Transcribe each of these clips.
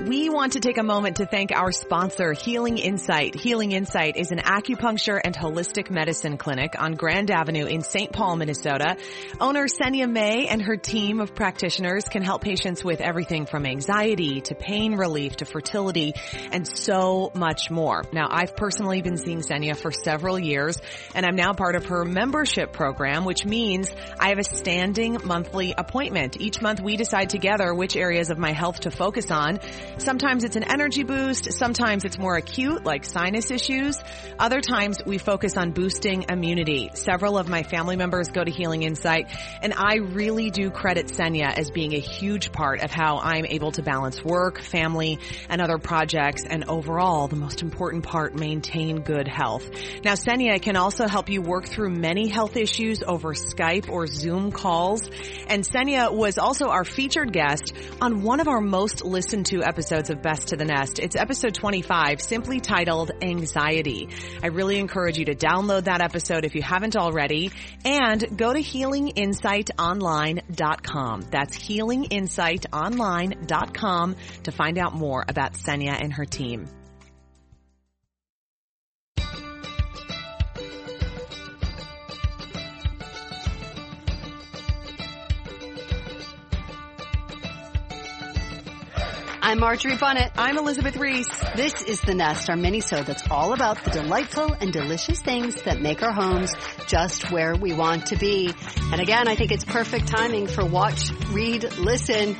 We want to take a moment to thank our sponsor, Healing Insight. Healing Insight is an acupuncture and holistic medicine clinic on Grand Avenue in St. Paul, Minnesota. Owner Senia May and her team of practitioners can help patients with everything from anxiety to pain relief to fertility and so much more. Now, I've personally been seeing Senia for several years and I'm now part of her membership program, which means I have a standing monthly appointment. Each month we decide together which areas of my health to focus on Sometimes it's an energy boost. Sometimes it's more acute, like sinus issues. Other times we focus on boosting immunity. Several of my family members go to Healing Insight, and I really do credit Senya as being a huge part of how I'm able to balance work, family, and other projects, and overall, the most important part, maintain good health. Now, Senya can also help you work through many health issues over Skype or Zoom calls. And Senya was also our featured guest on one of our most listened to episodes of Best to the Nest. It's episode 25, simply titled Anxiety. I really encourage you to download that episode if you haven't already and go to healinginsightonline.com. That's healinginsightonline.com to find out more about Senya and her team. I'm Marjorie Bunnett. I'm Elizabeth Ries. This is The Nest, our mini-sode that's all about the delightful and delicious things that make our homes just where we want to be. And again, I think it's perfect timing for watch, read, listen.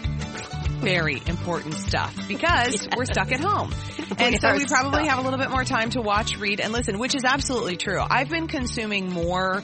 Very important stuff because we're stuck at home. And we so we probably stuck. have a little bit more time to watch, read, and listen, which is absolutely true. I've been consuming more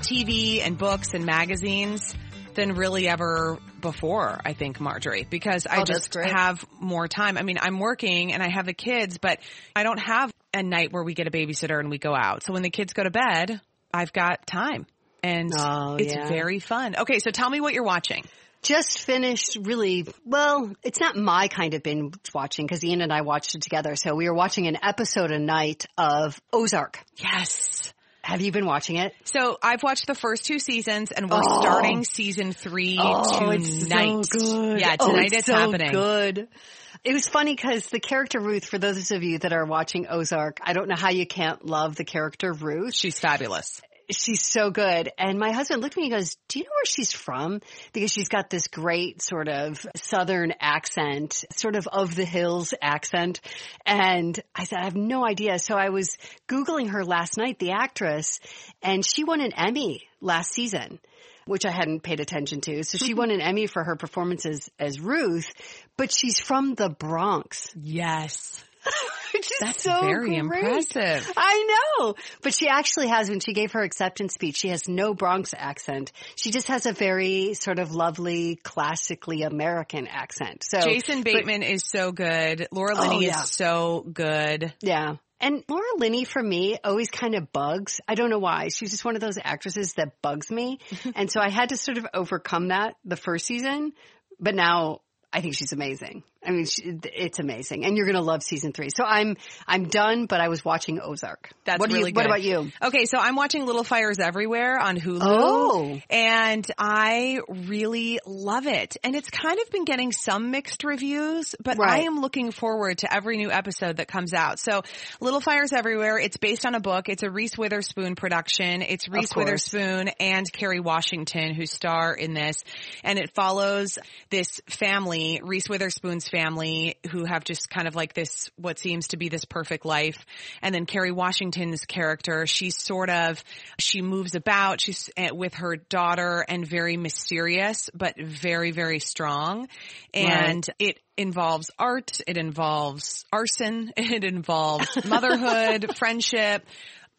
TV and books and magazines than really ever before, I think, Marjorie, because I Oh, just have more time. I mean, I'm working and I have the kids, but I don't have a night where we get a babysitter and we go out. So when the kids go to bed, I've got time. And Oh, it's yeah. very fun. Okay, so tell me what you're watching. Just finished really, well, it's not my kind of binge watching because Ian and I watched it together. So we were watching an episode a night of Ozark. Yes. Have you been watching it? So I've watched the first two seasons and we're Oh. starting season three Oh, it's tonight. so good. Yeah, Oh, tonight it's it's so happening. good. It was funny because the character Ruth, for those of you that are watching Ozark, I don't know how you can't love the character Ruth. She's fabulous. She's so good. And my husband looked at me and goes, do you know where she's from? Because she's got this great sort of southern accent, sort of of the hills accent. And I said, I have no idea. So I was Googling her last night, the actress, and she won an Emmy last season. Which I hadn't paid attention to. So she won an Emmy for her performances as Ruth, but she's from the Bronx. Yes. Which is That's so very great. impressive. I know. But she actually has, when she gave her acceptance speech, she has no Bronx accent. She just has a very sort of lovely, classically American accent. So Jason Bateman is so good. Laura Oh, Linney yeah. is so good. Yeah. And Laura Linney for me always kind of bugs. I don't know why. She's just one of those actresses that bugs me. and so I had to sort of overcome that the first season, but now I think she's amazing. I mean, it's amazing. And you're going to love season three. So I'm, I'm done, but I was watching Ozark. That's what really you, What about you? Okay, so I'm watching Little Fires Everywhere on Hulu. Oh. And I really love it. And it's kind of been getting some mixed reviews, but I am looking forward to every new episode that comes out. So Little Fires Everywhere, it's based on a book. It's a Reese Witherspoon production. It's Reese. Witherspoon and Kerry Washington who star in this. And it follows this family, Reese Witherspoon's family, who have just kind of like this, what seems to be this perfect life. And then Kerry Washington's character, she's sort of, she moves about, she's eh, with her daughter and very mysterious, but very, very strong. And it involves art, it involves arson, it involves motherhood, friendship,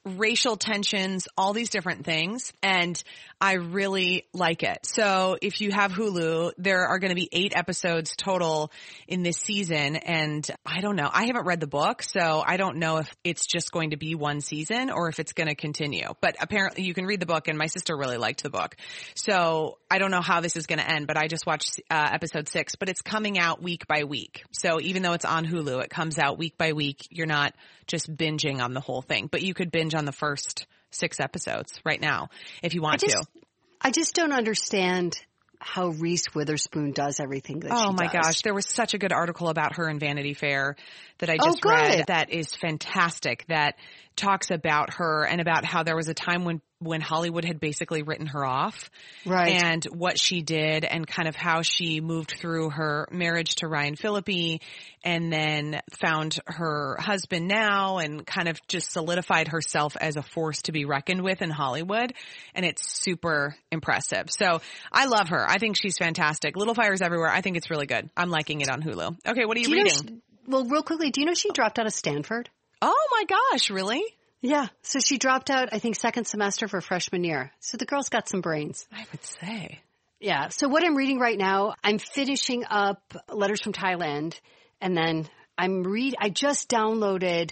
racial tensions, all these different things. And I really like it. So if you have Hulu, there are going to be eight episodes total in this season. And I don't know. I haven't read the book, so I don't know if it's just going to be one season or if it's going to continue. But apparently you can read the book and my sister really liked the book. So I don't know how this is going to end, but I just watched uh, episode six, but it's coming out week by week. So even though it's on Hulu, it comes out week by week. You're not just binging on the whole thing, but you could binge on the first six episodes right now if you want I just, to. I just don't understand how Reese Witherspoon does everything that Oh my does. gosh, there was such a good article about her in Vanity Fair that I Oh, just read that is fantastic that talks about her and about how there was a time when when Hollywood had basically written her off Right. and what she did and kind of how she moved through her marriage to Ryan Phillippe and then found her husband now and kind of just solidified herself as a force to be reckoned with in Hollywood. And it's super impressive. So I love her. I think she's fantastic. Little Fires Everywhere. I think it's really good. I'm liking it on Hulu. Okay. What are you you reading? she- well, real quickly, do you know she dropped out of Stanford? oh my gosh. Really? Yeah. So she dropped out, I think, second semester for freshman year. So the girl's got some brains. I would say. Yeah. So what I'm reading right now, I'm finishing up Letters from Thailand and then I'm read, I just downloaded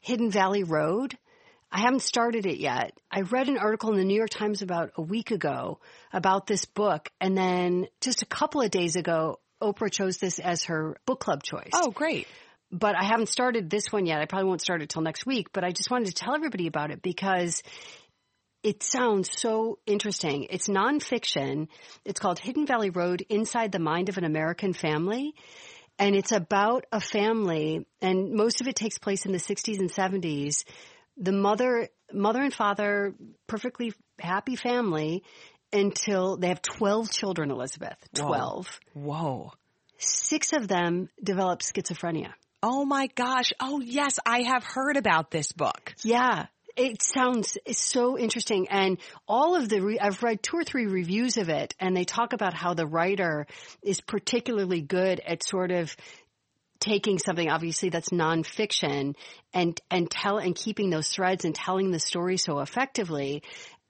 Hidden Valley Road. I haven't started it yet. I read an article in the New York Times about a week ago about this book. And then just a couple of days ago, Oprah chose this as her book club choice Oh, great. But I haven't started this one yet. I probably won't start it till next week, but I just wanted to tell everybody about it because it sounds so interesting. It's nonfiction. It's called Hidden Valley Road Inside the Mind of an American Family. And it's about a family and most of it takes place in the 60s and 70s. The mother, mother and father, perfectly happy family until they have 12 children, Elizabeth. 12. Whoa. Six of them develop schizophrenia. Oh my gosh. Oh yes. I have heard about this book. Yeah. It sounds so interesting. And all of the, re- I've read two or three reviews of it and they talk about how the writer is particularly good at sort of taking something obviously that's nonfiction and, and tell, and keeping those threads and telling the story so effectively.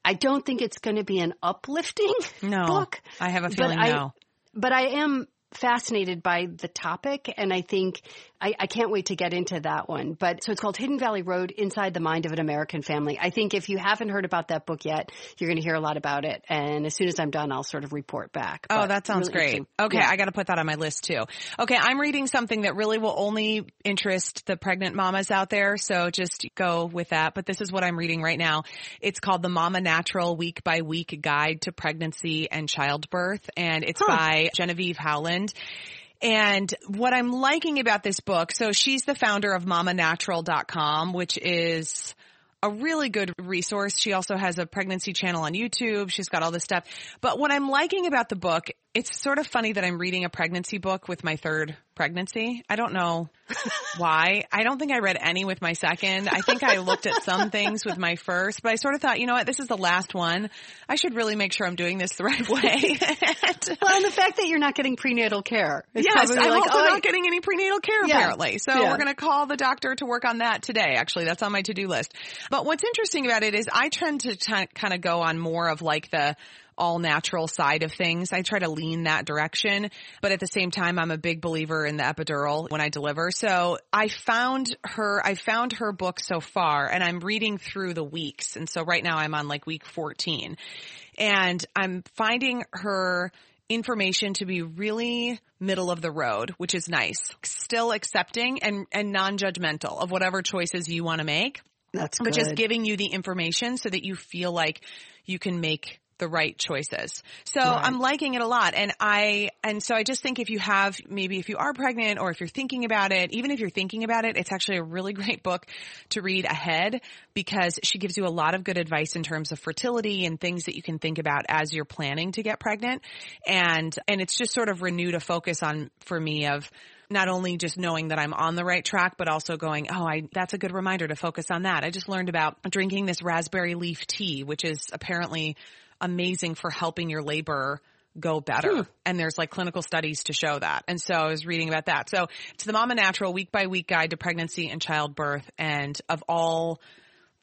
I don't think it's going to be an uplifting No. book. I have a but feeling I- no. But I am fascinated by the topic and I think I, I can't wait to get into that one. But so it's called Hidden Valley Road Inside the Mind of an American Family. I think if you haven't heard about that book yet, you're going to hear a lot about it. And as soon as I'm done, I'll sort of report back. Oh, But that sounds really great. Okay, Yeah. I got to put that on my list too. Okay, I'm reading something that really will only interest the pregnant mamas out there, so just go with that. But this is what I'm reading right now. It's called the Mama Natural Week by Week Guide to Pregnancy and Childbirth, and it's by Genevieve Howland. And what I'm liking about this book, so she's the founder of mamanatural.com, which is a really good resource. She also has a pregnancy channel on YouTube. She's got all this stuff. But what I'm liking about the book, it's sort of funny that I'm reading a pregnancy book with my third pregnancy. I don't know why. I don't think I read any with my second. I think I looked at some things with my first, but I sort of thought, you know what, this is the last one. I should really make sure I'm doing this the right way. And- Well, and the fact that you're not getting prenatal care. is Yes, I'm like, also oh, I- not getting any prenatal care Yeah. apparently. So Yeah. we're going to call the doctor to work on that today. Actually, that's on my to-do list. But what's interesting about it is I tend to t- kind of go on more of like the all natural side of things. I try to lean that direction, but at the same time, I'm a big believer in the epidural when I deliver. So I found her, I found her book so far and I'm reading through the weeks. And so right now I'm on like week 14 and I'm finding her information to be really middle of the road, which is nice. Still accepting and, and non-judgmental of whatever choices you want to make, that's but good. just giving you the information so that you feel like you can make the right choices. So I'm liking it a lot. And I, and so I just think if you have, maybe if you are pregnant or if you're thinking about it, even if you're thinking about it, it's actually a really great book to read ahead because she gives you a lot of good advice in terms of fertility and things that you can think about as you're planning to get pregnant. And, and it's just sort of renewed a focus on, for me of, not only just knowing that I'm on the right track, but also going, oh, I, that's a good reminder to focus on that. I just learned about drinking this raspberry leaf tea, which is apparently amazing for helping your labor go better. And there's like clinical studies to show that. And so I was reading about that. So it's the Mama Natural week by week guide to pregnancy and childbirth and of all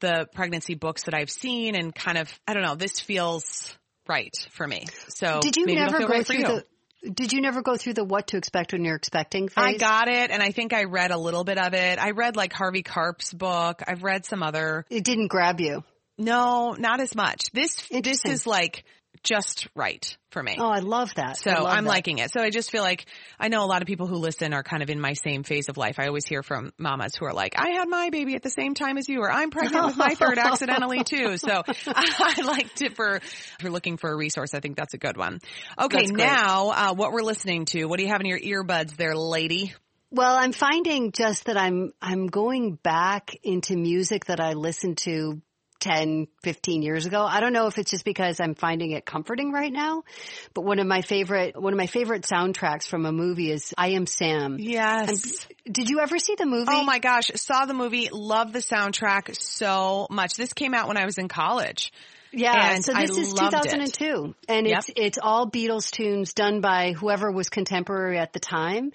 the pregnancy books that I've seen and kind of, I don't know, this feels right for me. So Did you maybe never go right through the did you never go through the what to expect when you're expecting phase? I got it and I think I read a little bit of it. I read like Harvey Karp's book. I've read some other it didn't grab you. No, not as much. This this is like just right for me. Oh, I love that. So love I'm that. liking it. So I just feel like I know a lot of people who listen are kind of in my same phase of life. I always hear from mamas who are like, I had my baby at the same time as you, or I'm pregnant with my third accidentally too. So I liked it for, if you're looking for a resource, I think that's a good one. Okay. Now, uh, what we're listening to, what do you have in your earbuds there, lady? Well, I'm finding just that I'm I'm going back into music that I listened to 10, 15 years ago. I don't know if it's just because I'm finding it comforting right now, but one of my favorite one of my favorite soundtracks from a movie is I Am Sam. Yes. Did you ever see the movie? Oh my gosh, saw the movie, love the soundtrack so much. This came out when I was in college. Yeah, And so I this is loved it. 2002, and Yep. it's it's all Beatles tunes done by whoever was contemporary at the time,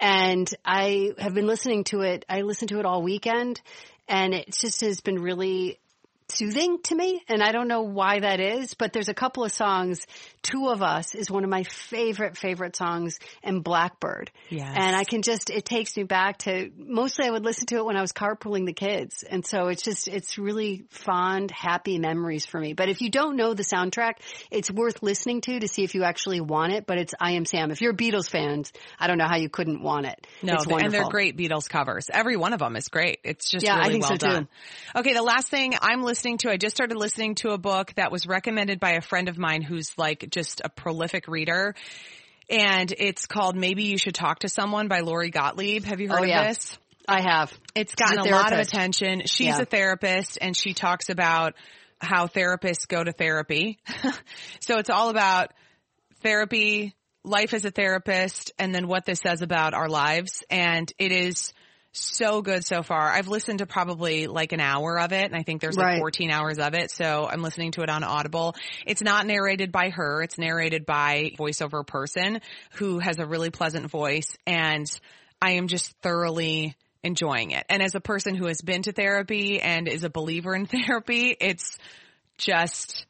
and I have been listening to it. I listened to it all weekend, and it just has been really soothing to me, and I don't know why that is, but there's a couple of songs. Two of Us is one of my favorite favorite songs, and Blackbird. Yes. and I can just it takes me back to mostly I would listen to it when I was carpooling the kids, and so it's just it's really fond, happy memories for me. But if you don't know the soundtrack, it's worth listening to to see if you actually want it. But it's I Am Sam. If you're Beatles fans, I don't know how you couldn't want it. No, it's th- and they're great Beatles covers. Every one of them is great. It's just Yeah, I really think well so, too. Okay, the last thing I'm listening to, I just started listening to a book that was recommended by a friend of mine who's like just a prolific reader. And it's called Maybe You Should Talk to Someone by Lori Gottlieb. Have you heard Oh, of yeah. this? I have. It's gotten a a, lot of attention. She's Yeah. a therapist and she talks about how therapists go to therapy. so it's all about therapy, life as a therapist, and then what this says about our lives. And it is so good so far. I've listened to probably like an hour of it and I think there's like Right. 14 hours of it. So I'm listening to it on Audible. It's not narrated by her. It's narrated by voiceover person who has a really pleasant voice and I am just thoroughly enjoying it. And as a person who has been to therapy and is a believer in therapy, it's just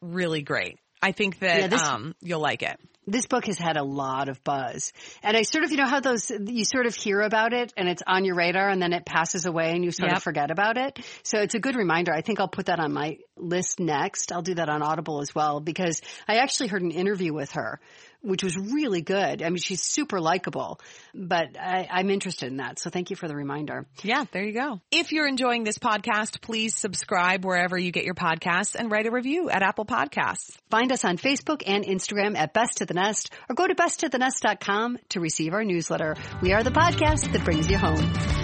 really great. I think that Yeah, this- um you'll like it. This book has had a lot of buzz. And I sort of, you know how those, you sort of hear about it and it's on your radar and then it passes away and you sort Yep. of forget about it. So it's a good reminder. I think I'll put that on my list next. I'll do that on Audible as well because I actually heard an interview with her, which was really good. I mean, she's super likable, but I, I'm interested in that. So thank you for the reminder. Yeah, there you go. If you're enjoying this podcast, please subscribe wherever you get your podcasts and write a review at Apple Podcasts. Find us on Facebook and Instagram at Best to the Nest or go to besttothenest.com to receive our newsletter. We are the podcast that brings you home.